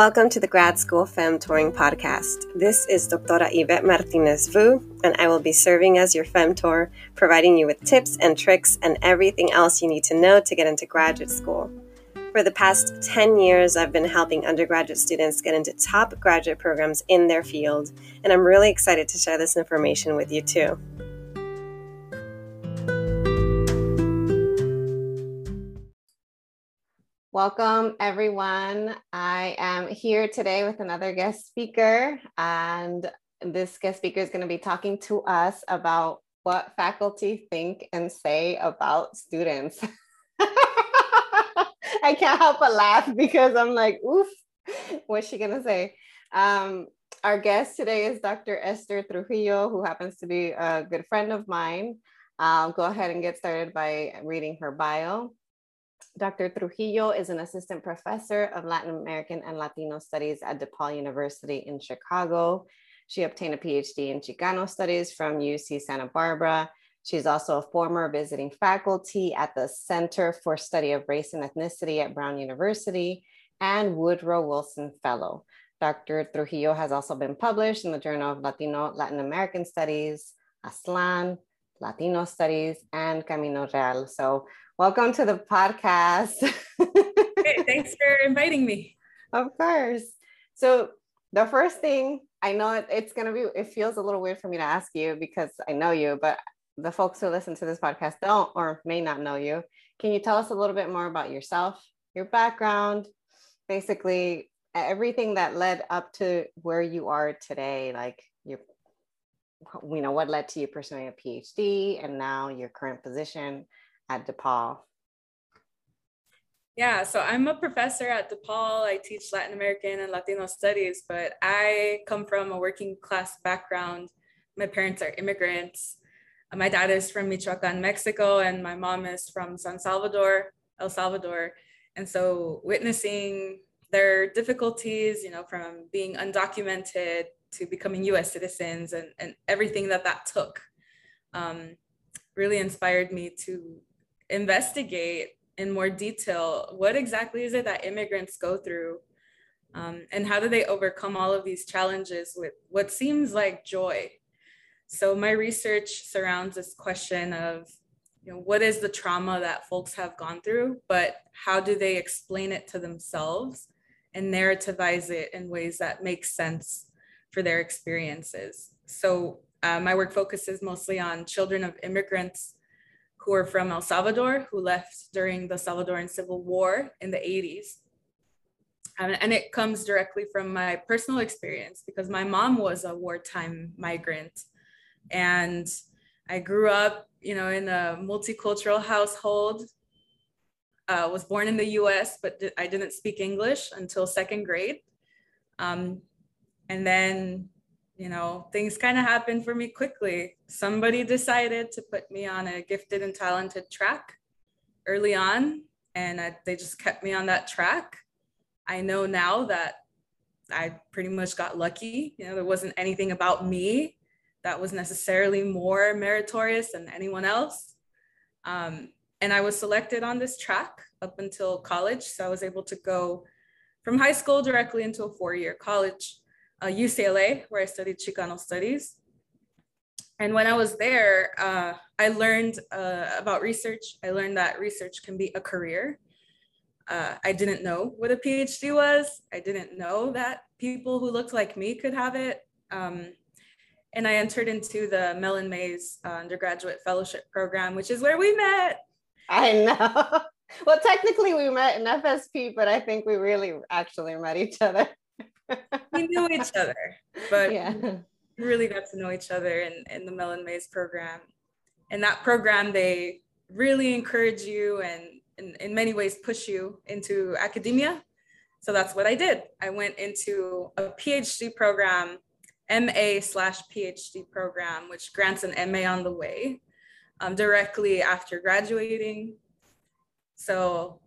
Welcome to the Grad School Femtoring Podcast. This is Doctora Yvette Martinez Vu, and I will be serving as your Femtor, providing you with tips and tricks and everything else you need to know to get into graduate school. For the past 10 years, I've been helping undergraduate students get into top graduate programs in their field, and I'm really excited to share this information with you too. Welcome, everyone. I am here today with another guest speaker, and this guest speaker is going to be talking to us about what faculty think and say about students. I can't help but laugh because I'm like, oof, what's she going to say? Um, our guest today is Dr. Esther Trujillo, who happens to be a good friend of mine. I'll go ahead and get started by reading her bio. Dr. Trujillo is an assistant professor of Latin American and Latino studies at DePaul University in Chicago. She obtained a PhD in Chicano studies from UC Santa Barbara. She's also a former visiting faculty at the Center for Study of Race and Ethnicity at Brown University and Woodrow Wilson Fellow. Dr. Trujillo has also been published in the Journal of Latino Latin American Studies, Aztlán, Latino Studies, and Camino Real. So Welcome to the podcast. hey, thanks for inviting me. Of course. So, the first thing I know it, it's going to be, it feels a little weird for me to ask you because I know you, but the folks who listen to this podcast don't or may not know you. Can you tell us a little bit more about yourself, your background, basically everything that led up to where you are today? Like, you know, what led to you pursuing a PhD and now your current position at DePaul? Yeah, so I'm a professor at DePaul. I teach Latin American and Latino studies, but I come from a working class background. My parents are immigrants. My dad is from Michoacan, Mexico, and my mom is from San Salvador, El Salvador. And so witnessing their difficulties, you know, from being undocumented to becoming US citizens and, and everything that that took um, really inspired me to investigate in more detail what exactly is it that immigrants go through um, and how do they overcome all of these challenges with what seems like joy. So my research surrounds this question of you know what is the trauma that folks have gone through but how do they explain it to themselves and narrativize it in ways that make sense for their experiences so uh, my work focuses mostly on children of immigrants who are from El Salvador, who left during the Salvadoran Civil War in the 80s. Um, and it comes directly from my personal experience because my mom was a wartime migrant. And I grew up, you know, in a multicultural household. Uh, was born in the US, but I didn't speak English until second grade. Um, and then you know, things kind of happened for me quickly. Somebody decided to put me on a gifted and talented track early on, and I, they just kept me on that track. I know now that I pretty much got lucky. You know, there wasn't anything about me that was necessarily more meritorious than anyone else. Um, and I was selected on this track up until college. So I was able to go from high school directly into a four year college uh, UCLA, where I studied Chicano studies. And when I was there, uh, I learned uh, about research. I learned that research can be a career. Uh, I didn't know what a PhD was. I didn't know that people who looked like me could have it. Um, and I entered into the Mellon Mays uh, undergraduate fellowship program, which is where we met. I know. Well, technically we met in FSP, but I think we really actually met each other we knew each other, but yeah. we really got to know each other in, in the Mellon Mays program. And that program, they really encourage you and in, in many ways push you into academia. So that's what I did. I went into a PhD program, MA slash PhD program, which grants an MA on the way um, directly after graduating. So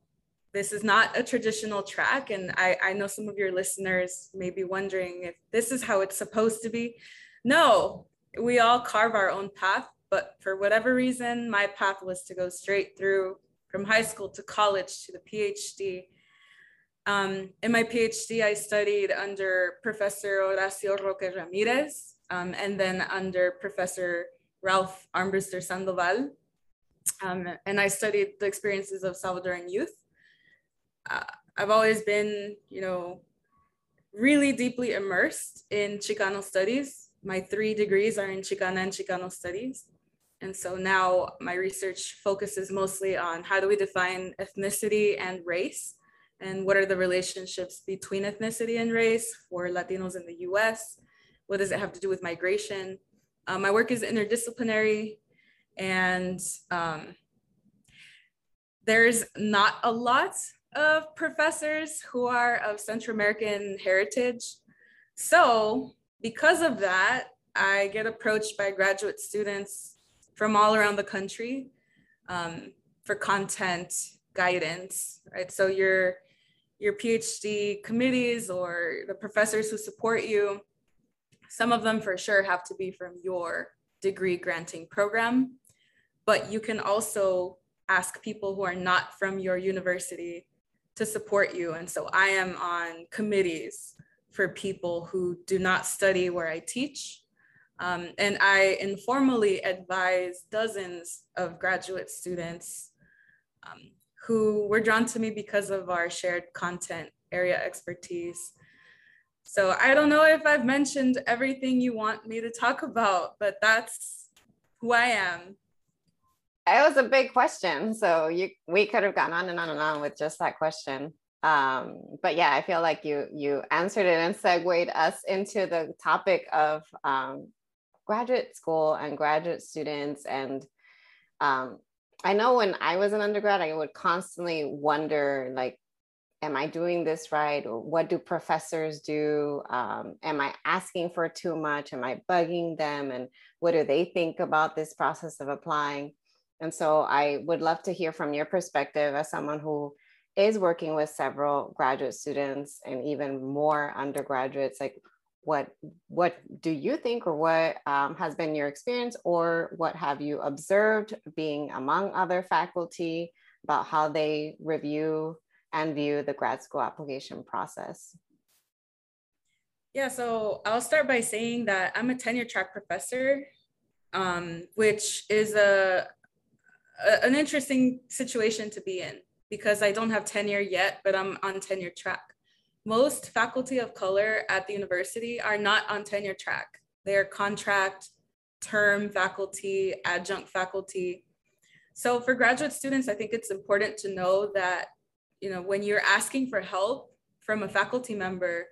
this is not a traditional track. And I, I know some of your listeners may be wondering if this is how it's supposed to be. No, we all carve our own path. But for whatever reason, my path was to go straight through from high school to college to the PhD. Um, in my PhD, I studied under Professor Horacio Roque Ramirez um, and then under Professor Ralph Armbruster Sandoval. Um, and I studied the experiences of Salvadoran youth. Uh, I've always been, you know, really deeply immersed in Chicano studies. My three degrees are in Chicana and Chicano studies. And so now my research focuses mostly on how do we define ethnicity and race and what are the relationships between ethnicity and race for Latinos in the US? What does it have to do with migration? Um, my work is interdisciplinary and um, there's not a lot of professors who are of Central American heritage. So because of that, I get approached by graduate students from all around the country um, for content guidance, right? So your your PhD committees or the professors who support you, some of them for sure have to be from your degree granting program, but you can also ask people who are not from your university to support you. And so I am on committees for people who do not study where I teach. Um, and I informally advise dozens of graduate students um, who were drawn to me because of our shared content area expertise. So I don't know if I've mentioned everything you want me to talk about, but that's who I am. It was a big question. So you we could have gone on and on and on with just that question. Um, but yeah, I feel like you you answered it and segued us into the topic of um, graduate school and graduate students and um, I know when I was an undergrad, I would constantly wonder, like, am I doing this right? Or what do professors do? Um, am I asking for too much? Am I bugging them? And what do they think about this process of applying? And so I would love to hear from your perspective as someone who is working with several graduate students and even more undergraduates, like what what do you think or what um, has been your experience or what have you observed being among other faculty about how they review and view the grad school application process? Yeah so i'll start by saying that i'm a tenure track professor um, which is a, an interesting situation to be in because i don't have tenure yet but i'm on tenure track most faculty of color at the university are not on tenure track. They're contract, term faculty, adjunct faculty. So for graduate students, I think it's important to know that, you know, when you're asking for help from a faculty member,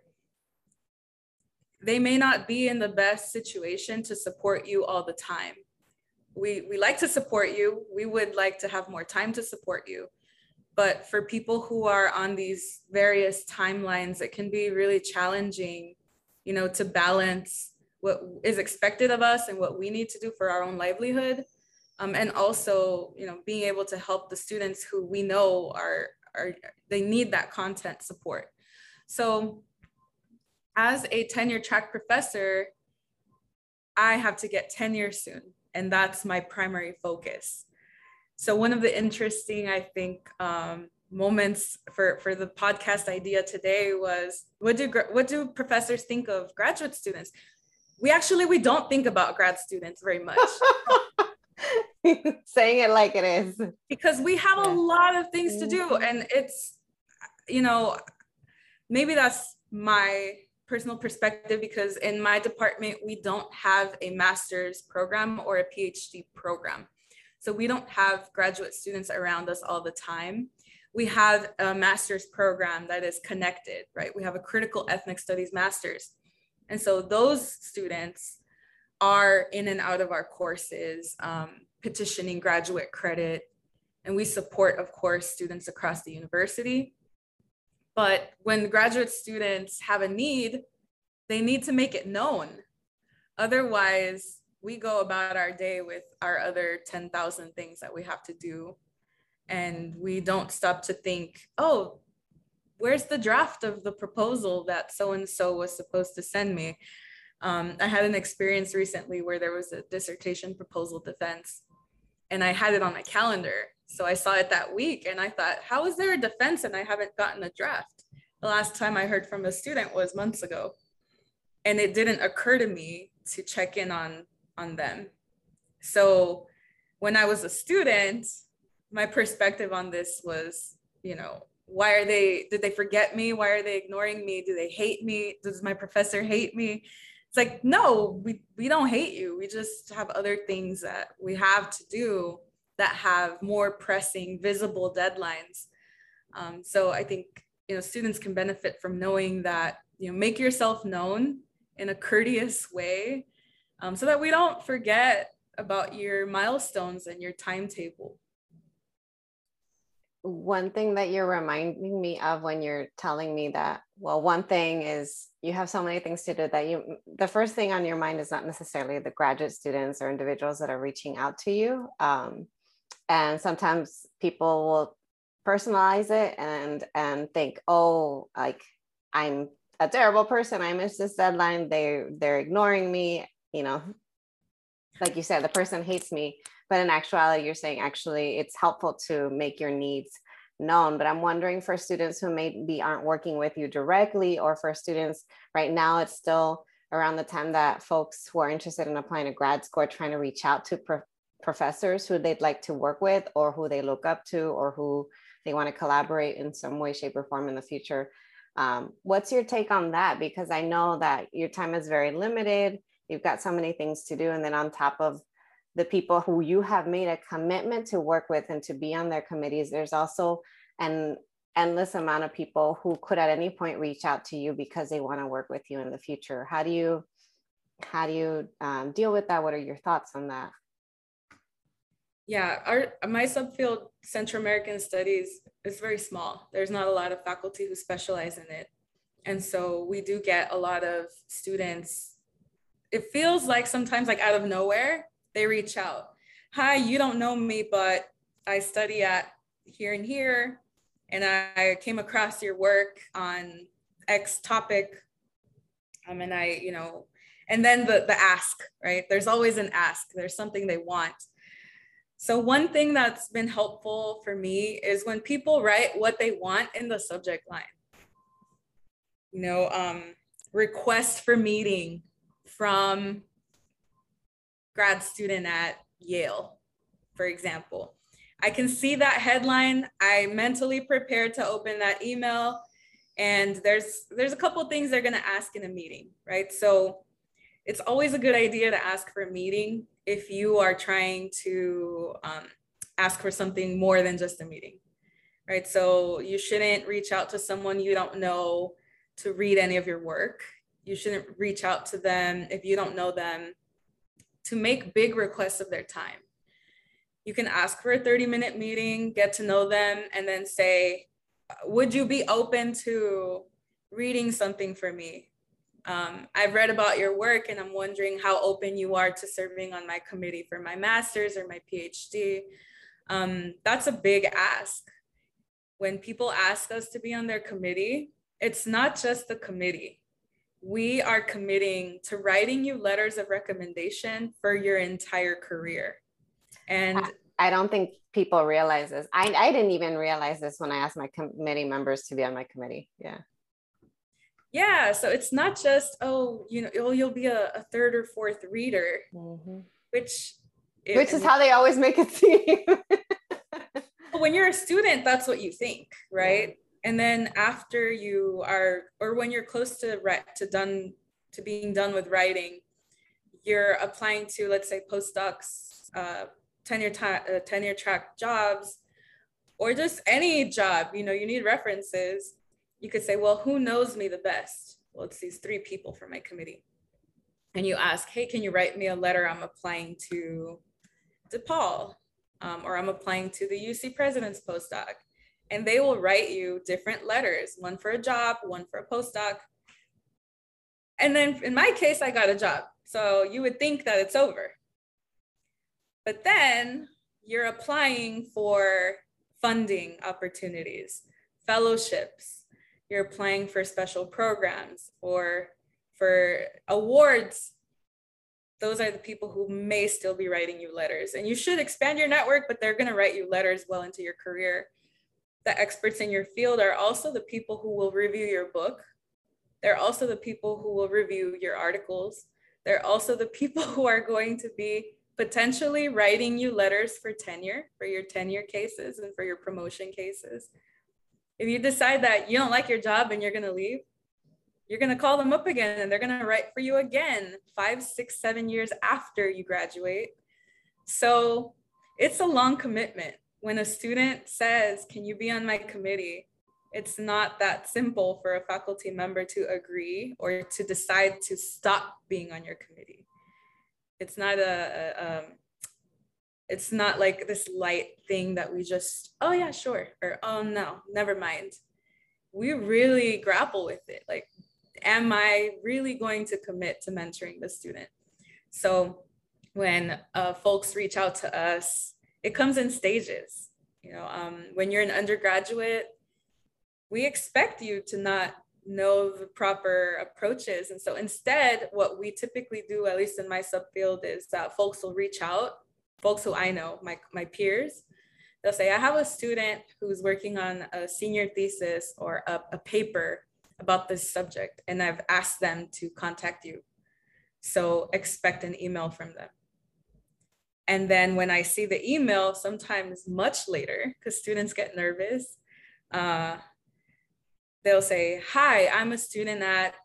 they may not be in the best situation to support you all the time. We, we like to support you. We would like to have more time to support you. But for people who are on these various timelines it can be really challenging you know to balance what is expected of us and what we need to do for our own livelihood. Um, and also you know being able to help the students who we know are are they need that content support. So as a tenure track professor i have to get tenure soon and that's my primary focus so one of the interesting, I think, um, moments for for the podcast idea today was what do what do professors think of graduate students? We actually we don't think about grad students very much. Saying it like it is. Because we have yeah. a lot of things to do mm-hmm. and it's you know maybe that's my personal perspective because in my department we don't have a master's program or a PhD program. So we don't have graduate students around us all the time. We have a master's program that is connected, right? We have a critical ethnic studies master's. And so those students are in and out of our courses, um, petitioning graduate credit. And we support, of course, students across the university. But when graduate students have a need, they need to make it known. Otherwise, we go about our day with our other 10,000 things that we have to do. And we don't stop to think, oh, where's the draft of the proposal that so and so was supposed to send me? Um, I had an experience recently where there was a dissertation proposal defense, and I had it on my calendar. So I saw it that week and I thought, how is there a defense and I haven't gotten a draft? the last time I heard from a student was months ago. And it didn't occur to me to check in on, on them. So when I was a student, my perspective on this was, you know, why are they, did they forget me? Why are they ignoring me? Do they hate me? Does my professor hate me? It's like, no, we, we don't hate you. We just have other things that we have to do that have more pressing, visible deadlines. Um, so I think you know students can benefit from knowing that you know make yourself known in a courteous way um, so that we don't forget about your milestones and your timetable one thing that you're reminding me of when you're telling me that well one thing is you have so many things to do that you the first thing on your mind is not necessarily the graduate students or individuals that are reaching out to you um, and sometimes people will personalize it and and think oh like i'm a terrible person. I missed this deadline. They they're ignoring me you know? Like you said the person hates me but in actuality you're saying actually it's helpful to make your needs known. But i'm wondering for students who maybe aren't working with you directly or for students right now it's still around the time that folks who are interested in applying to grad school are trying to reach out to pro- professors who they'd like to work with or who they look up to or who they want to collaborate in some way, shape, or form in the future. Um, what's your take on that? Because I know that your time is very limited. You've got so many things to do. And then on top of the people who you have made a commitment to work with and to be on their committees, there's also an endless amount of people who could at any point reach out to you because they want to work with you in the future. How do you how do you um, deal with that? What are your thoughts on that? Yeah, our my subfield Central American Studies is very small. There's not a lot of faculty who specialize in it. And so we do get a lot of students. It feels like sometimes like out of nowhere, they reach out. Hi, you don't know me, but I study at here and here. And I came across your work on X topic. Um, and I, you know, and then the the ask, right? There's always an ask. There's something they want. So one thing that's been helpful for me is when people write what they want in the subject line. You know, um, request for meeting from grad student at Yale, for example. I can see that headline. I mentally prepared to open that email and there's there's a couple things they're going to ask in a meeting, right? So it's always a good idea to ask for a meeting if you are trying to um, ask for something more than just a meeting, right? So you shouldn't reach out to someone you don't know to read any of your work. You shouldn't reach out to them if you don't know them to make big requests of their time. You can ask for a 30 minute meeting, get to know them, and then say, Would you be open to reading something for me? Um, I've read about your work and I'm wondering how open you are to serving on my committee for my master's or my PhD. Um, that's a big ask. When people ask us to be on their committee, it's not just the committee. We are committing to writing you letters of recommendation for your entire career. And I don't think people realize this. I, I didn't even realize this when I asked my committee members to be on my committee. Yeah yeah so it's not just oh you know oh, you'll be a, a third or fourth reader mm-hmm. which which is how they always make it seem when you're a student that's what you think right yeah. and then after you are or when you're close to to done to being done with writing you're applying to let's say postdocs uh, tenure ta- uh, tenure track jobs or just any job you know you need references you could say, well, who knows me the best? Well, it's these three people from my committee. And you ask, hey, can you write me a letter? I'm applying to DePaul, um, or I'm applying to the UC President's postdoc. And they will write you different letters, one for a job, one for a postdoc. And then in my case, I got a job. So you would think that it's over. But then you're applying for funding opportunities, fellowships, you're applying for special programs or for awards, those are the people who may still be writing you letters. And you should expand your network, but they're going to write you letters well into your career. the experts in your field are also the people who will review your book. They're also the people who will review your articles. They're also the people who are going to be potentially writing you letters for tenure, for your tenure cases and for your promotion cases. If you decide that you don't like your job and you're going to leave, you're going to call them up again and they're going to write for you again five, six, seven years after you graduate. So it's a long commitment. When a student says, Can you be on my committee? It's not that simple for a faculty member to agree or to decide to stop being on your committee. It's not a, a um, it's not like this light thing that we just, oh yeah, sure, or oh no, never mind. We really grapple with it. Like, am I really going to commit to mentoring the student? So when uh, folks reach out to us, it comes in stages. You know, um, when you're an undergraduate, we expect you to not know the proper approaches. And so instead, what we typically do, at least in my subfield, is that folks will reach out, folks who I know, my, my peers, they'll say, I have a student who's working on a senior thesis or a, a paper about this subject, and I've asked them to contact you. So expect an email from them. And then when I see the email, sometimes much later, because students get nervous, uh, they'll say, "Hi, I'm a student at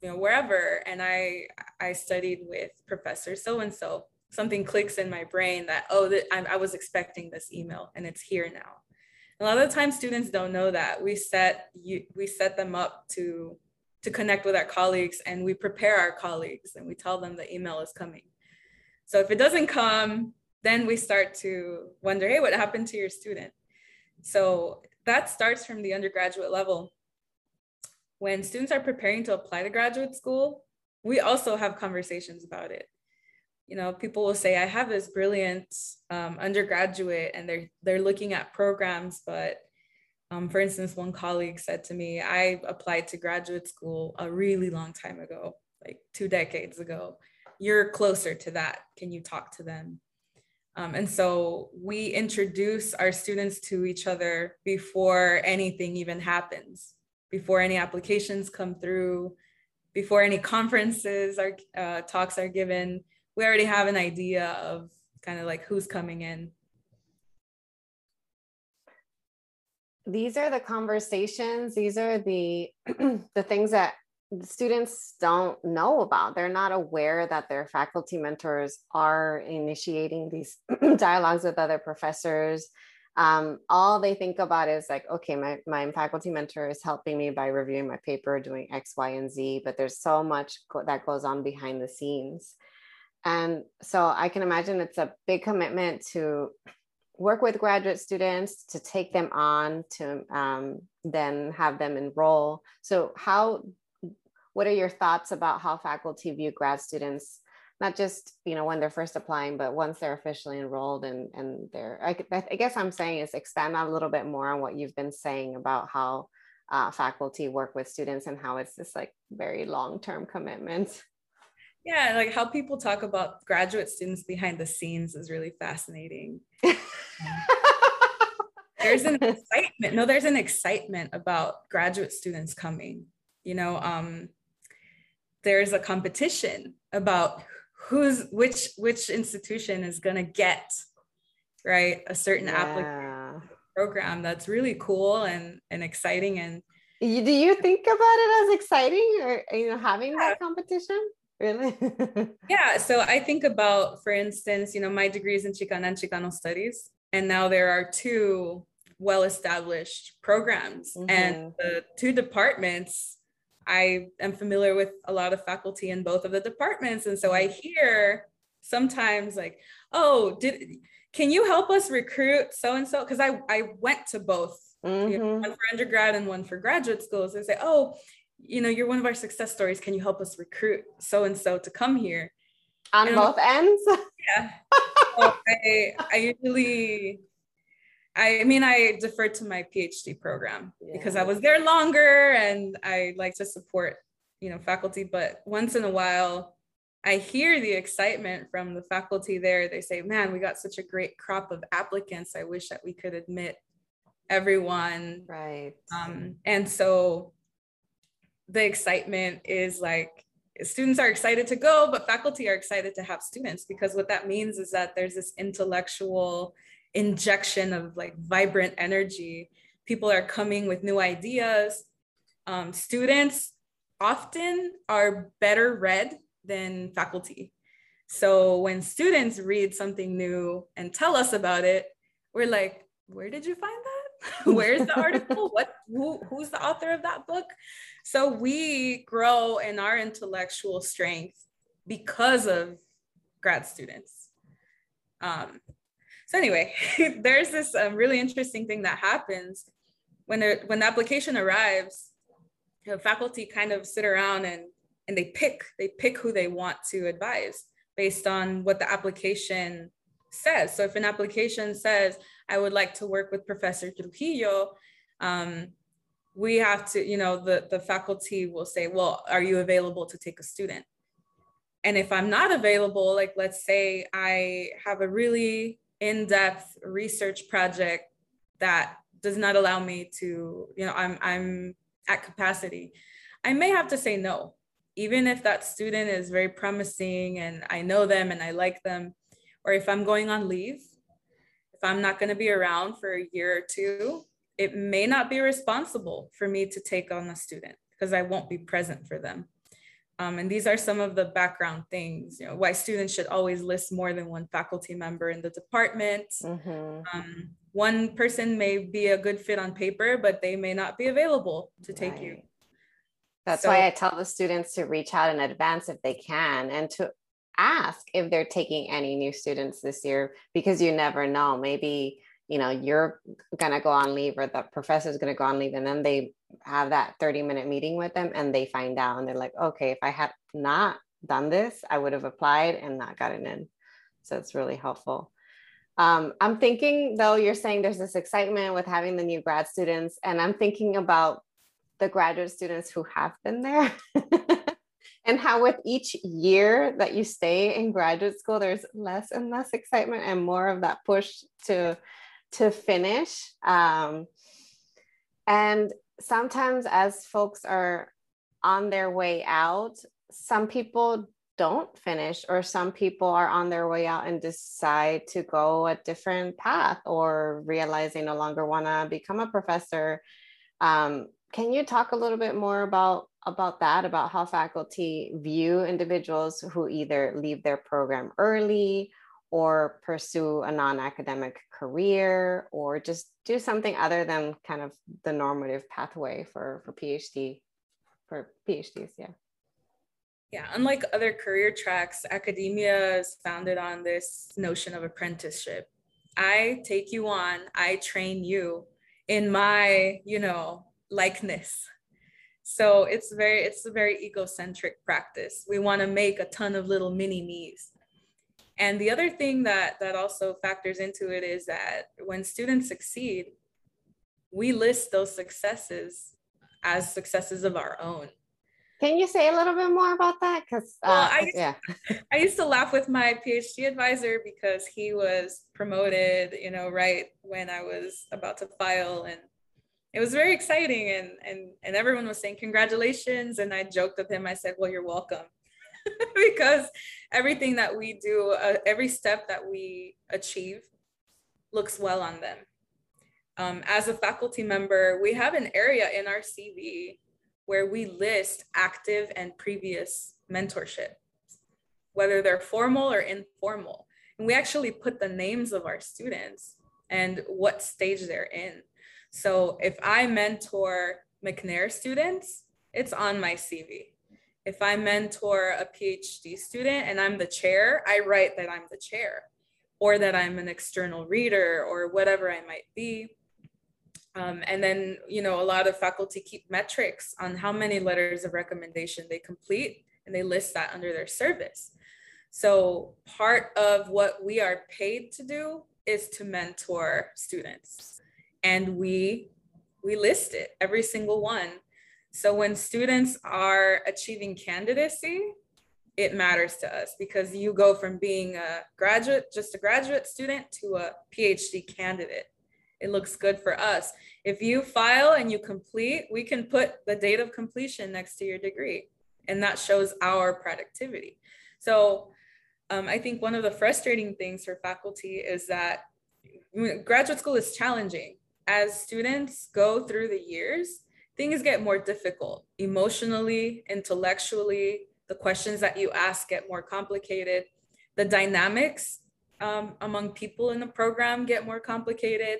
you know wherever, and I I studied with Professor so and so." Something clicks in my brain that oh, that I, was expecting this email, and it's here now. A lot of the time, students don't know that we set you we set them up to to connect with our colleagues, and we prepare our colleagues, and we tell them the email is coming. So if it doesn't come, then we start to wonder, hey, what happened to your student? So that starts from the undergraduate level when students are preparing to apply to graduate school, we also have conversations about it. You know, people will say, I have this brilliant um, undergraduate and they're, they're looking at programs, but um, for instance, one colleague said to me, I applied to graduate school a really long time ago, like two decades ago. You're closer to that. Can you talk to them? Um, and so we introduce our students to each other before anything even happens before any applications come through, before any conferences or uh, talks are given, we already have an idea of kind of like who's coming in. These are the conversations, these are the the things that students don't know about. They're not aware that their faculty mentors are initiating these dialogues with other professors um, all they think about is like, okay, my, my faculty mentor is helping me by reviewing my paper, doing X, Y, and Z, but there's so much that goes on behind the scenes. And so I can imagine it's a big commitment to work with graduate students, to take them on, to um, then have them enroll. So, how, what are your thoughts about how faculty view grad students not just you know when they're first applying but once they're officially enrolled and and they're I, I guess i'm saying is expand out a little bit more on what you've been saying about how uh, faculty work with students and how it's this like very long-term commitment yeah like how people talk about graduate students behind the scenes is really fascinating there's an excitement no there's an excitement about graduate students coming you know um there's a competition about who's which which institution is going to get right a certain yeah. application program that's really cool and and exciting and do you think about it as exciting or you know having yeah. that competition really yeah so i think about for instance you know my degree is in chicana and chicano studies and now there are two well established programs mm-hmm. and the two departments I am familiar with a lot of faculty in both of the departments. And so I hear sometimes like, oh, did can you help us recruit so and so? Because I, I went to both, mm-hmm. you know, mm-hmm. one for undergrad and one for graduate schools. They say, oh, you know, you're one of our success stories. Can you help us recruit so and so to come here? On and both ends? Yeah. so I, I usually I mean, I deferred to my PhD program yeah. because I was there longer and I like to support, you know, faculty. But once in a while, I hear the excitement from the faculty there. They say, man, we got such a great crop of applicants. I wish that we could admit everyone. Right. Um, and so the excitement is like students are excited to go, but faculty are excited to have students because what that means is that there's this intellectual injection of like vibrant energy. People are coming with new ideas. Um, students often are better read than faculty. So when students read something new and tell us about it, we're like, where did you find that? Where's the article? What who, who's the author of that book? So we grow in our intellectual strength because of grad students. Um, so anyway, there's this um, really interesting thing that happens when the when the application arrives. Know, faculty kind of sit around and and they pick they pick who they want to advise based on what the application says. So if an application says, I would like to work with Professor Trujillo, um, we have to, you know, the, the faculty will say, well, are you available to take a student? And if I'm not available, like let's say I have a really in-depth research project that does not allow me to, you know, I'm, I'm at capacity, I may have to say no even if that student is very promising and I know them and I like them, or if I'm going on leave, if I'm not going to be around for a year or two, it may not be responsible for me to take on a student because I won't be present for them. Um, and these are some of the background things, you know, why students should always list more than one faculty member in the department. Mm-hmm. Um, one person may be a good fit on paper, but they may not be available to take right. you. That's so, why I tell the students to reach out in advance if they can and to ask if they're taking any new students this year because you never know. Maybe, you know, you're to go on leave or the professor's to go on leave and then they have that 30 minute meeting with them and they find out and they're like, okay, if I had not done this, I would have applied and not gotten in. So it's really helpful. Um, I'm thinking though, you're saying there's this excitement with having the new grad students, and I'm thinking about the graduate students who have been there and how with each year that you stay in graduate school there's less and less excitement and more of that push to to finish. Um, and sometimes as folks are on their way out some people don't finish or some people are on their way out and decide to go a different path or realize they no longer want to become a professor. Um, can you talk a little bit more about about that about how faculty view individuals who either leave their program early or pursue a non-academic career or just do something other than kind of the normative pathway for for phd for phds yeah yeah unlike other career tracks academia is founded on this notion of apprenticeship i take you on i train you in my you know likeness. So it's very, it's a very egocentric practice. We want to make a ton of little mini me's. And the other thing that that also factors into it is that when students succeed, we list those successes as successes of our own. Can you say a little bit more about that? Because uh, well, I, yeah, I used to laugh with my PhD advisor because he was promoted, you know, right when I was about to file, and it was very exciting and and and everyone was saying congratulations. And i joked with him i said well you're welcome. Because everything that we do uh, every step that we achieve looks well on them. Um, as a faculty member we have an area in our cv where we list active and previous mentorship whether they're formal or informal. And we actually put the names of our students and what stage they're in so if I mentor McNair students, it's on my CV. If I mentor a PhD student and I'm the chair, I write that I'm the chair or that I'm an external reader or whatever I might be. Um, and then, you know, a lot of faculty keep metrics on how many letters of recommendation they complete and they list that under their service. So part of what we are paid to do is to mentor students and we we list it every single one so when students are achieving candidacy it matters to us because you go from being a graduate just a graduate student to a phd candidate it looks good for us. If you file and you complete, we can put the date of completion next to your degree, and that shows our productivity. So um, I think one of the frustrating things for faculty is that graduate school is challenging. As students go through the years, things get more difficult emotionally, intellectually. The questions that you ask get more complicated. The dynamics um, among people in the program get more complicated.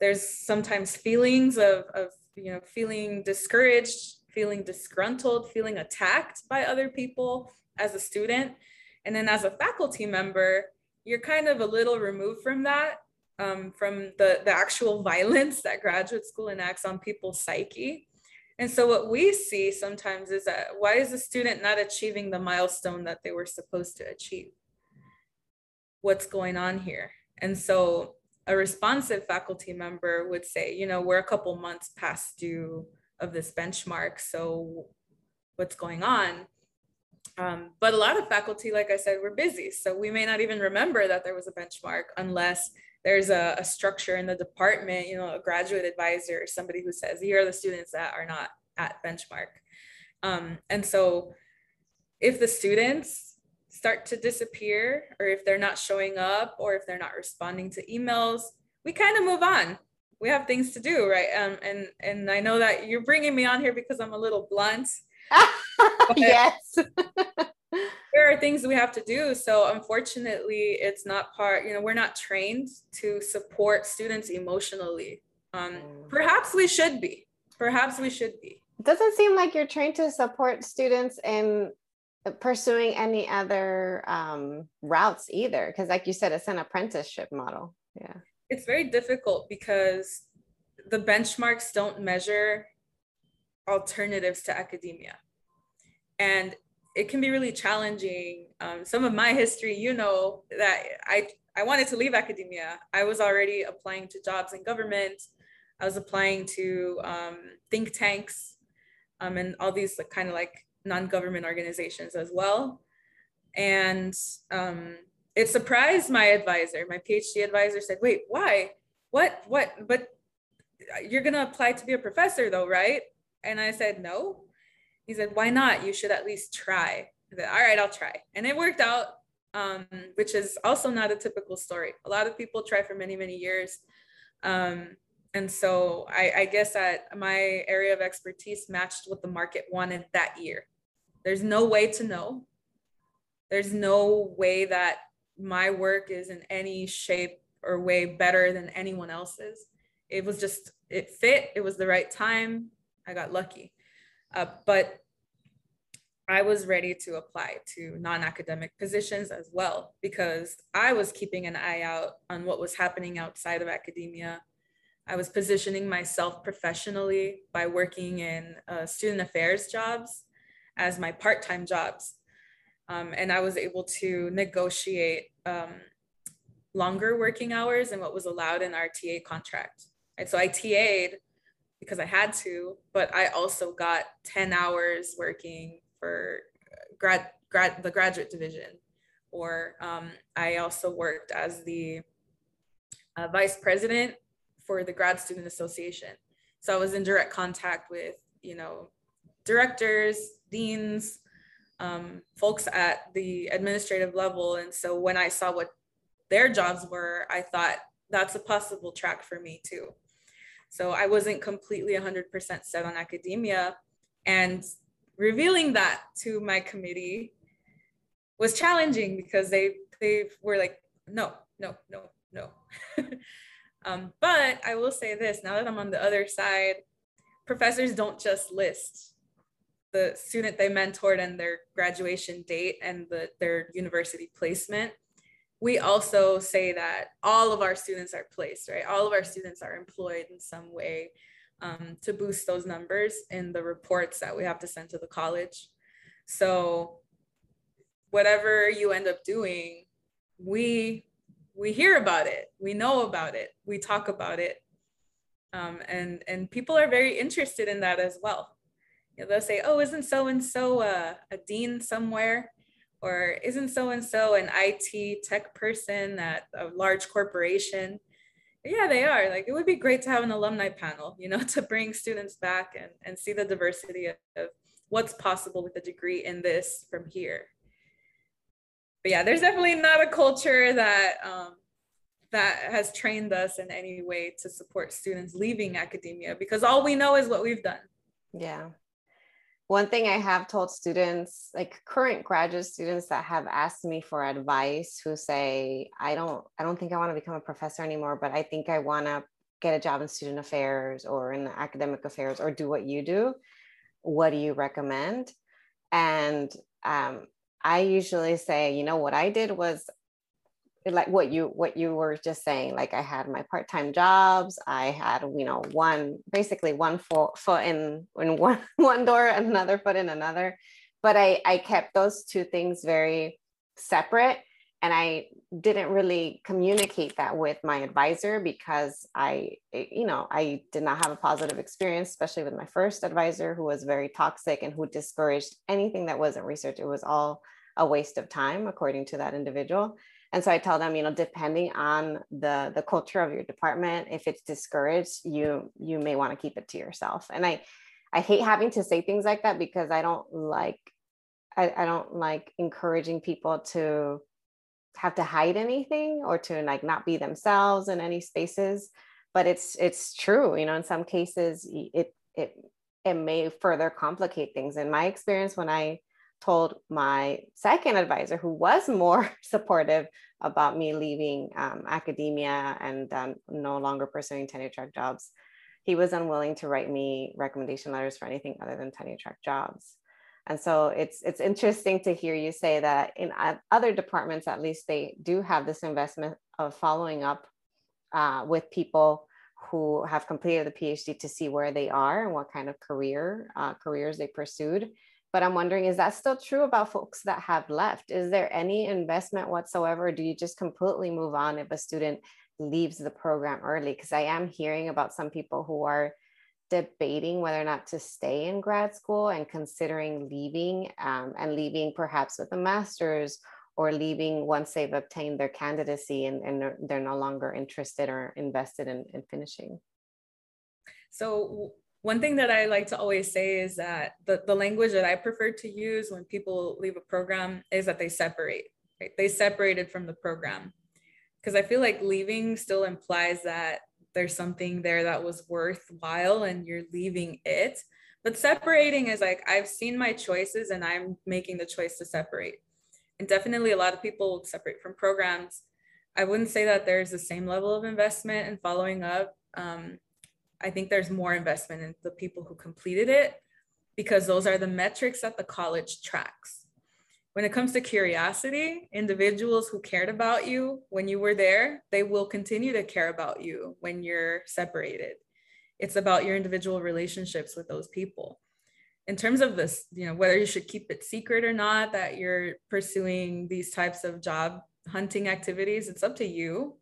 There's sometimes feelings of, of you know feeling discouraged, feeling disgruntled, feeling attacked by other people as a student. And then as a faculty member, you're kind of a little removed from that, um, from the, the actual violence that graduate school enacts on people's psyche. And so what we see sometimes is that why is the student not achieving the milestone that they were supposed to achieve? what's going on here. And so a responsive faculty member would say, you know, we're a couple months past due of this benchmark. So what's going on? Um, but a lot of faculty, like I said, we're busy. So we may not even remember that there was a benchmark unless there's a, a structure in the department, you know, a graduate advisor or somebody who says, here are the students that are not at benchmark. Um, and so if the students start to disappear or if they're not showing up or if they're not responding to emails we kind of move on. We have things to do right? Um, and and i know that you're bringing me on here because i'm a little blunt. Yes there are things we have to do. So unfortunately it's not part you know we're not trained to support students emotionally. Um, mm. perhaps we should be. Perhaps we should be. Doesn't seem like you're trained to support students in pursuing any other um, routes either because like you said it's an apprenticeship model. Yeah. It's very difficult because the benchmarks don't measure alternatives to academia. And it can be really challenging um, some of my history you know that i i wanted to leave academia i was already applying to jobs in government i was applying to um, think tanks um, and all these like, kind of like non-government organizations as well. And um, it surprised my advisor. My PhD advisor said, "Wait, why? What? What? But you're gonna apply to be a professor, though, right?" And I said, "No." He said, "Why not? You should at least try." I said, "All right, I'll try." And it worked out, um, which is also not a typical story. A lot of people try for many, many years. Um, and so I, I guess that my area of expertise matched what the market wanted that year. There's no way to know. There's no way that my work is in any shape or way better than anyone else's. It was just, it fit, it was the right time. I got lucky. Uh, but I was ready to apply to non academic positions as well because I was keeping an eye out on what was happening outside of academia. I was positioning myself professionally by working in uh, student affairs jobs as my part-time jobs. Um, and I was able to negotiate um, longer working hours than what was allowed in our TA contract. Right? So I TA'd because I had to, but I also got 10 hours working for grad, grad the graduate division. Or um, I also worked as the uh, vice president for the grad student association. So I was in direct contact with, you know, directors, deans, um, folks at the administrative level. And so when I saw what their jobs were, I thought that's a possible track for me too. So I wasn't completely 100% set on academia. And revealing that to my committee was challenging because they they were like, no, no, no, no. um, but I will say this now that I'm on the other side, professors don't just list the student they mentored and their graduation date and the, their university placement, we also say that all of our students are placed, right? All of our students are employed in some way um, to boost those numbers in the reports that we have to send to the college. So whatever you end up doing, we we hear about it, we know about it, we talk about it, um, and and people are very interested in that as well you know, they'll say, oh, isn't so and so a dean somewhere? Or isn't so and so an IT tech person at a large corporation? yeah, they are. Like it would be great to have an alumni panel, you know, to bring students back and, and see the diversity of, of what's possible with a degree in this from here. But yeah, there's definitely not a culture that um, that has trained us in any way to support students leaving academia because all we know is what we've done. Yeah. One thing I have told students, like current graduate students that have asked me for advice who say, I don't, I don't think I want to become a professor anymore, but I think I want to get a job in student affairs or in academic affairs or do what you do. What do you recommend? And um, I usually say, you know, what I did was like what you what you were just saying like i had my part-time jobs i had you know one basically one foot, foot in in one one door and another foot in another but i i kept those two things very separate and i didn't really communicate that with my advisor because i you know i did not have a positive experience especially with my first advisor who was very toxic and who discouraged anything that wasn't research. It was all a waste of time according to that individual and so i tell them you know depending on the the culture of your department if it's discouraged you you may want to keep it to yourself. And i i hate having to say things like that because i don't like I, I don't like encouraging people to have to hide anything or to like not be themselves in any spaces. But it's it's true you know in some cases it it it may further complicate things. In my experience when i told my second advisor, who was more supportive about me leaving um, academia and um, no longer pursuing tenure track jobs, he was unwilling to write me recommendation letters for anything other than tenure track jobs. And so it's it's interesting to hear you say that in other departments, at least, they do have this investment of following up uh, with people who have completed the PhD to see where they are and what kind of career uh, careers they pursued but i'm wondering is that still true about folks that have left? Is there any investment whatsoever do you just completely move on if a student leaves the program early? Because i am hearing about some people who are debating whether or not to stay in grad school and considering leaving um, and leaving perhaps with a master's or leaving once they've obtained their candidacy and, and they're no longer interested or invested in, in finishing. So one thing that I like to always say is that the, the language that I prefer to use when people leave a program is that they separate, right? They separated from the program. Because I feel like leaving still implies that there's something there that was worthwhile and you're leaving it. But separating is like, I've seen my choices and I'm making the choice to separate. And definitely a lot of people separate from programs. I wouldn't say that there's the same level of investment and following up. Um, I think there's more investment in the people who completed it because those are the metrics that the college tracks. When it comes to curiosity, individuals who cared about you when you were there, they will continue to care about you when you're separated. It's about your individual relationships with those people. In terms of this, you know, whether you should keep it secret or not that you're pursuing these types of job hunting activities, it's up to you.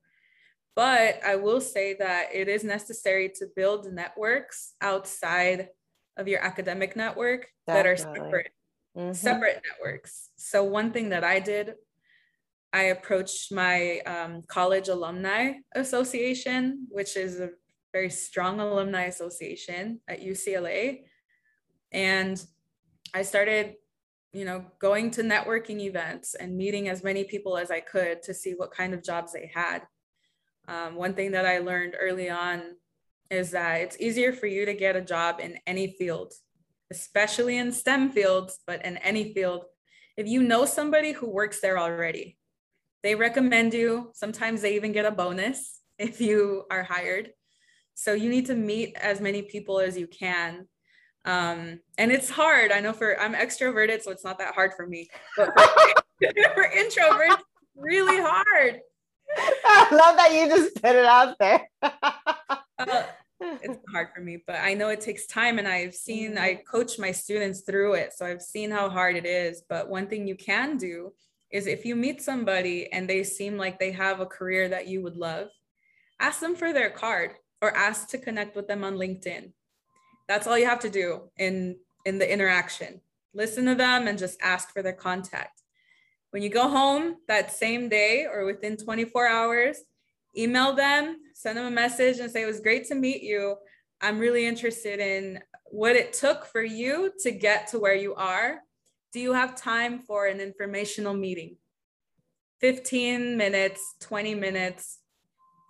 But I will say that it is necessary to build networks outside of your academic network Definitely. that are separate, mm-hmm. separate networks. So one thing that I did, I approached my um, college alumni association, which is a very strong alumni association at UCLA, and I started you know going to networking events and meeting as many people as i could to see what kind of jobs they had um, one thing that I learned early on is that it's easier for you to get a job in any field, especially in STEM fields, but in any field, if you know somebody who works there already. They recommend you. Sometimes they even get a bonus if you are hired. So you need to meet as many people as you can. Um, and it's hard. I know for I'm extroverted, so it's not that hard for me. But for, for introverts, really hard. I love that you just put it out there. uh, it's hard for me, but I know it takes time and I've seen, I mm-hmm. coach my students through it. So I've seen how hard it is. But one thing you can do is if you meet somebody and they seem like they have a career that you would love, ask them for their card or ask to connect with them on LinkedIn. That's all you have to do in, in the interaction. Listen to them and just ask for their contact. When you go home that same day or within 24 hours, email them, send them a message and say, it was great to meet you. I'm really interested in what it took for you to get to where you are. Do you have time for an informational meeting? 15 minutes, 20 minutes,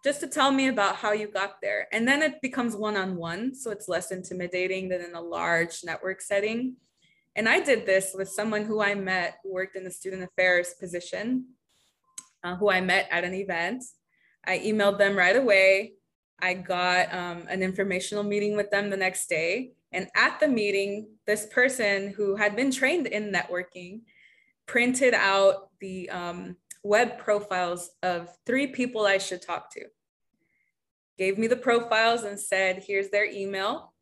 just to tell me about how you got there. And then it becomes one on one. So it's less intimidating than in a large network setting. And I did this with someone who I met who worked in the student affairs position, uh, who I met at an event. I emailed them right away. I got um, an informational meeting with them the next day. And at the meeting, this person who had been trained in networking printed out the um, web profiles of three people I should talk to. Gave me the profiles and said, here's their email.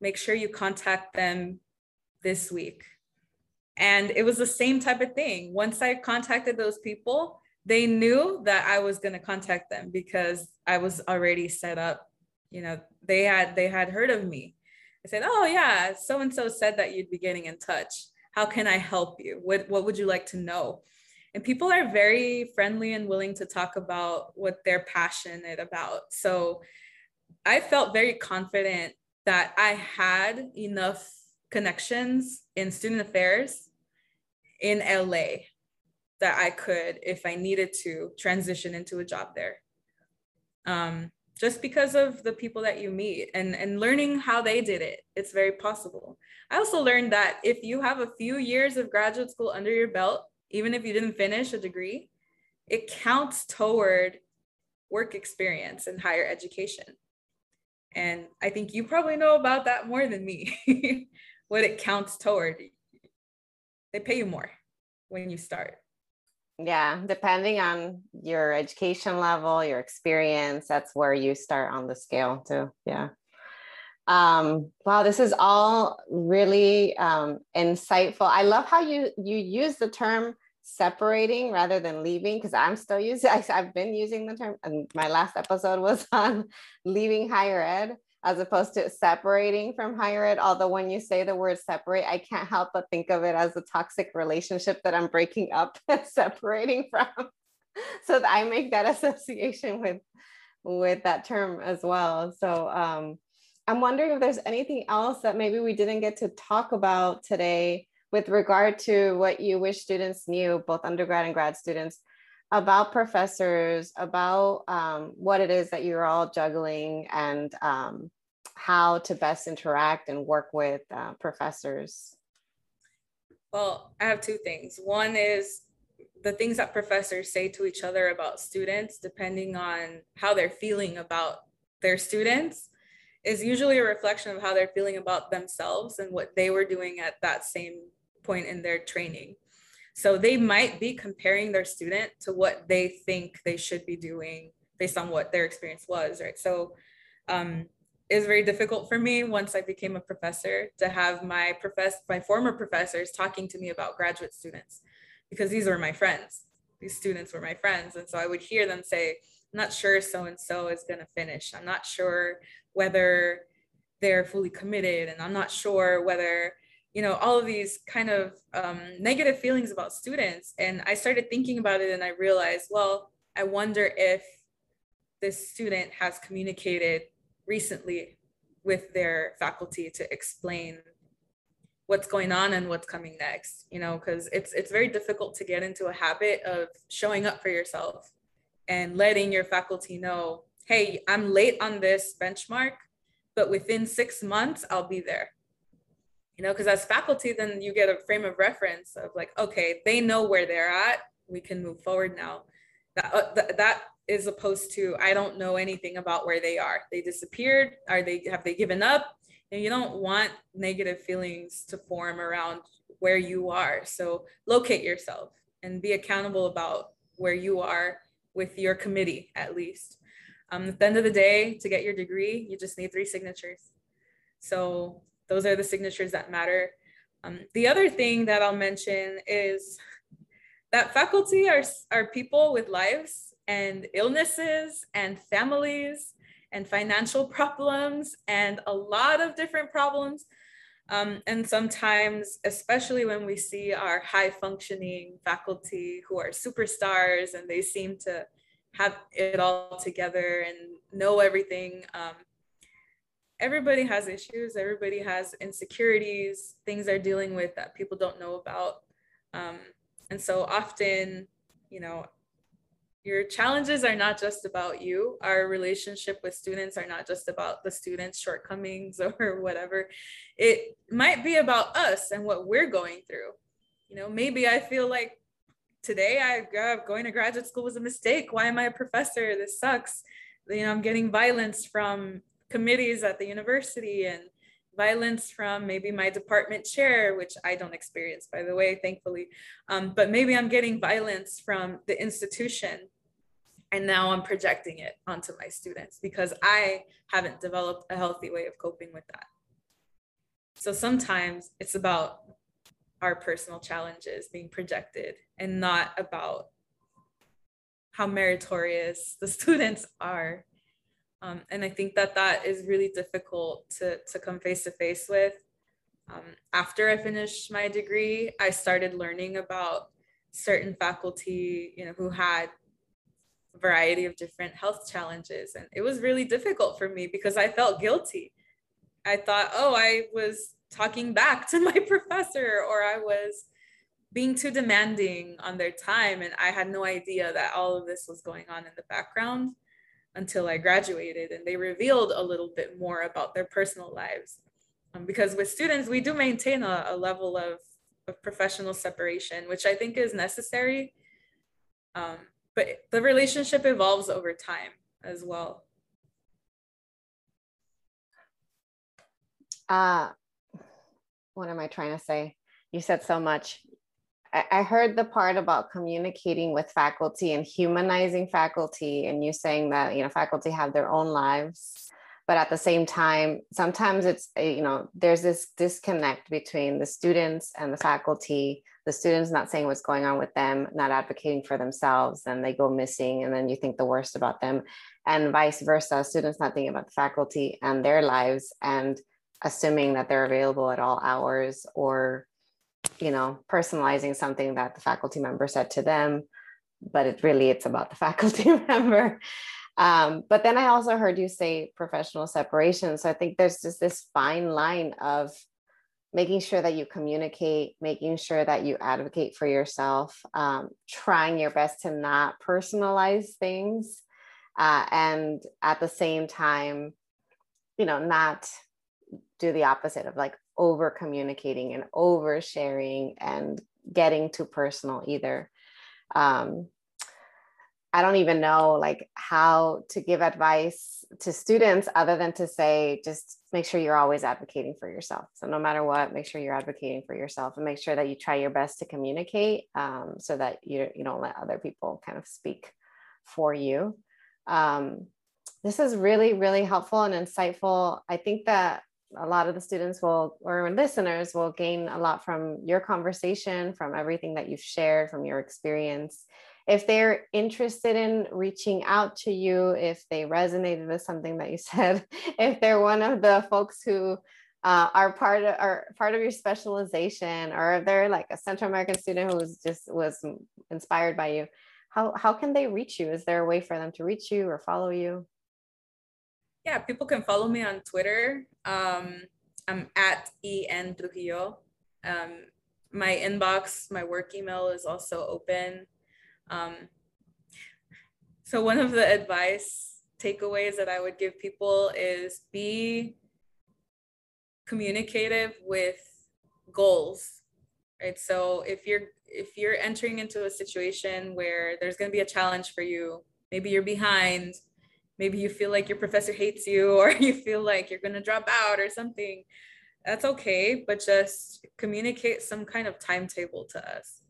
Make sure you contact them this week. And it was the same type of thing. Once I contacted those people, they knew that I was going to contact them because I was already set up. You know, they had they had heard of me. I said, "Oh yeah, so and so said that you'd be getting in touch. How can I help you? What what would you like to know?" and people are very friendly and willing to talk about what they're passionate about so i felt very confident that i had enough connections in student affairs in la that i could if i needed to transition into a job there. Um, just because of the people that you meet and, and learning how they did it it's very possible. I also learned that if you have a few years of graduate school under your belt even if you didn't finish a degree, it counts toward work experience and higher education. And I think you probably know about that more than me, what it counts toward. They pay you more when you start. Yeah, depending on your education level, your experience, that's where you start on the scale too. Yeah. Um, wow, this is all really um, insightful. I love how you you use the term separating rather than leaving because I'm still using I, have been using the term and my last episode was on leaving higher ed as opposed to separating from higher ed although when you say the word separate I can't help but think of it as a toxic relationship that I'm breaking up and separating from. So I make that association with with that term as well. So um I'm wondering if there's anything else that maybe we didn't get to talk about today with regard to what you wish students knew, both undergrad and grad students, about professors, about um, what it is that you're all juggling and um, how to best interact and work with uh, professors? Well, I have two things. One is the things that professors say to each other about students, depending on how they're feeling about their students, is usually a reflection of how they're feeling about themselves and what they were doing at that same point in their training. So they might be comparing their student to what they think they should be doing based on what their experience was, right? So um, it's very difficult for me once I became a professor to have my profess my former professors talking to me about graduate students because these were my friends. These students were my friends. And so I would hear them say, I'm not sure so and so is going to finish. I'm not sure whether they're fully committed and I'm not sure whether you know all of these kind of um, negative feelings about students. And i started thinking about it and i realized well i wonder if this student has communicated recently with their faculty to explain what's going on and what's coming next you know because it's it's very difficult to get into a habit of showing up for yourself and letting your faculty know hey i'm late on this benchmark but within six months i'll be there you know because as faculty then you get a frame of reference of like okay they know where they're at. We can move forward now. That, uh, th- that is opposed to i don't know anything about where they are. They disappeared. Are they have they given up? And you don't want negative feelings to form around where you are. So locate yourself and be accountable about where you are with your committee at least. Um, at the end of the day to get your degree you just need three signatures. So those are the signatures that matter. Um, the other thing that I'll mention is that faculty are, are people with lives and illnesses and families and financial problems and a lot of different problems. Um, and sometimes, especially when we see our high functioning faculty who are superstars and they seem to have it all together and know everything. Um, everybody has issues, everybody has insecurities, things they're dealing with that people don't know about. Um, and so often, you know, your challenges are not just about you. Our relationship with students are not just about the students' shortcomings or whatever. It might be about us and what we're going through. You know, maybe I feel like today I going to graduate school was a mistake. Why am I a professor? This sucks. You know, I'm getting violence from committees at the university and violence from maybe my department chair, which I don't experience, by the way, thankfully. Um, but maybe I'm getting violence from the institution. And now I'm projecting it onto my students because I haven't developed a healthy way of coping with that. So sometimes it's about our personal challenges being projected and not about how meritorious the students are um, and I think that that is really difficult to, to come face to face with. Um, after I finished my degree, I started learning about certain faculty, you know, who had a variety of different health challenges. And it was really difficult for me because I felt guilty. I thought, oh, I was talking back to my professor or I was being too demanding on their time. And I had no idea that all of this was going on in the background until I graduated, and they revealed a little bit more about their personal lives. Um, because with students, we do maintain a, a level of, of, professional separation, which I think is necessary. Um, but the relationship evolves over time as well. Uh, what am I trying to say? You said so much. I heard the part about communicating with faculty and humanizing faculty, and you saying that you know faculty have their own lives, but at the same time, sometimes it's eh, you know there's this disconnect between the students and the faculty. The students not saying what's going on with them, not advocating for themselves, and they go missing, and then you think the worst about them, and vice versa. Students not thinking about the faculty and their lives, and assuming that they're available at all hours or you know personalizing something that the faculty member said to them but it really it's about the faculty member. Um, but then i also heard you say professional separation. So i think there's just this fine line of making sure that you communicate making sure that you advocate for yourself um, trying your best to not personalize things uh, and at the same time you know not do the opposite of like over communicating and over sharing and getting too personal either. Um, i don't even know like how to give advice to students other than to say just make sure you're always advocating for yourself. So no matter what make sure you're advocating for yourself and make sure that you try your best to communicate um, so that you, you don't let other people kind of speak for you. Um, this is really really helpful and insightful. I think that a lot of the students will or listeners will gain a lot from your conversation from everything that you've shared from your experience. If they're interested in reaching out to you if they resonated with something that you said if they're one of the folks who uh, are part of are part of your specialization or if they're like a central american student who was just was inspired by you how how can they reach you? Is there a way for them to reach you or follow you yeah, people can follow me on Twitter. Um, I'm at en Trujillo. Um, my inbox, my work email is also open. Um, so one of the advice takeaways that I would give people is be communicative with goals, right? So if you're if you're entering into a situation where there's going to be a challenge for you, maybe you're behind, maybe you feel like your professor hates you or you feel like you're going to drop out or something. That's okay but just communicate some kind of timetable to us.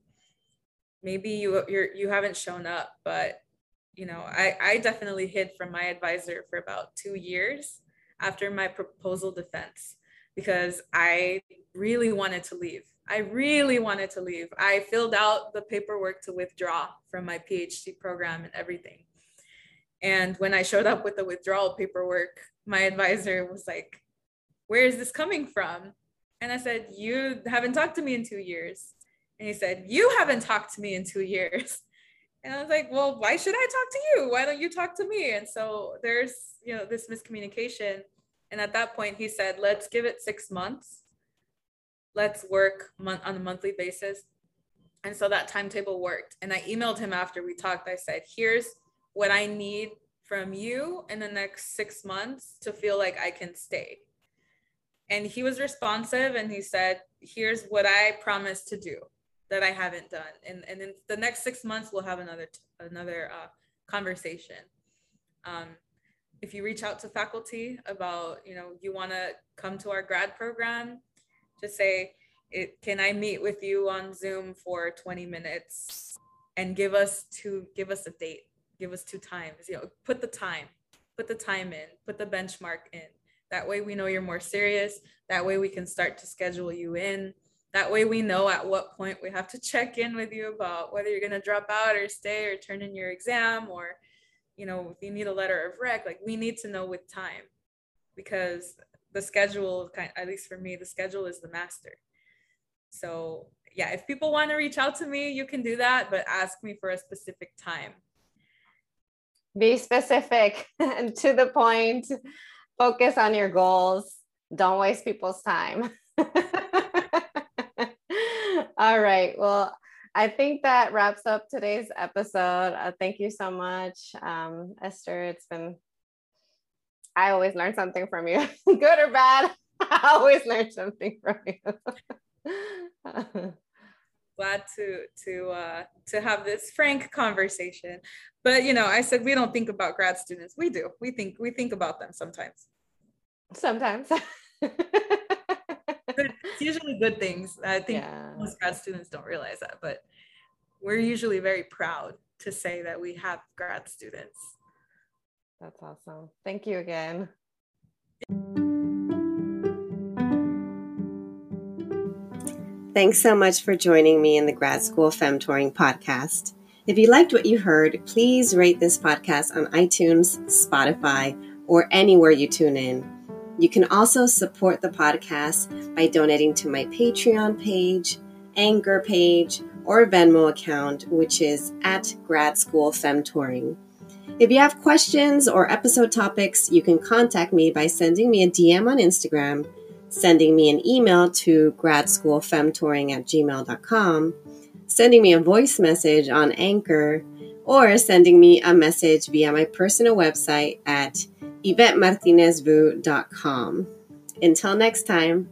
Maybe you you're you haven't shown up but you know i i definitely hid from my advisor for about two years after my proposal defense because i really wanted to leave. I really wanted to leave. I filled out the paperwork to withdraw from my phd program and everything and when I showed up with the withdrawal paperwork, my advisor was like, Where is this coming from? And I said, You haven't talked to me in two years. And he said, You haven't talked to me in two years. And I was like, well, why should I talk to you? Why don't you talk to me? And so there's, you know, this miscommunication. And at that point, he said, let's give it six months. Let's work on a monthly basis. And so that timetable worked. And I emailed him after we talked. I said, here's what I need from you in the next six months to feel like I can stay. And he was responsive and he said, here's what I promised to do that I haven't done. And, and in the next six months, we'll have another, another uh, conversation. Um, if you reach out to faculty about, you know, you want to come to our grad program, just say, it, can I meet with you on Zoom for 20 minutes and give us to give us a date, give us two times, you know, put the time, put the time in, put the benchmark in. That way we know you're more serious. That way we can start to schedule you in. That way we know at what point we have to check in with you about whether you're going to drop out or stay or turn in your exam or, you know, if you need a letter of rec, like we need to know with time because the schedule, at least for me, the schedule is the master. So yeah, if people want to reach out to me, you can do that, but ask me for a specific time. Be specific and to the point. Focus on your goals. Don't waste people's time. All right. Well, I think that wraps up today's episode. Uh, thank you so much, um, Esther. It's been, I always learn something from you, good or bad. I always learn something from you. Glad to to uh, to have this frank conversation, but you know, I said we don't think about grad students. We do. We think we think about them sometimes. Sometimes. it's usually good things. I think yeah. most grad students don't realize that, but we're usually very proud to say that we have grad students. That's awesome. Thank you again. Thanks so much for joining me in the Grad School Femtoring podcast. If you liked what you heard, please rate this podcast on iTunes, Spotify, or anywhere you tune in. You can also support the podcast by donating to my Patreon page, Anchor page, or Venmo account, which is at Grad School Femtoring. If you have questions or episode topics, you can contact me by sending me a DM on Instagram, sending me an email to gradschoolfemtoring at gmail.com, sending me a voice message on Anchor, or sending me a message via my personal website at YvetteMartinezvu.com. Until next time.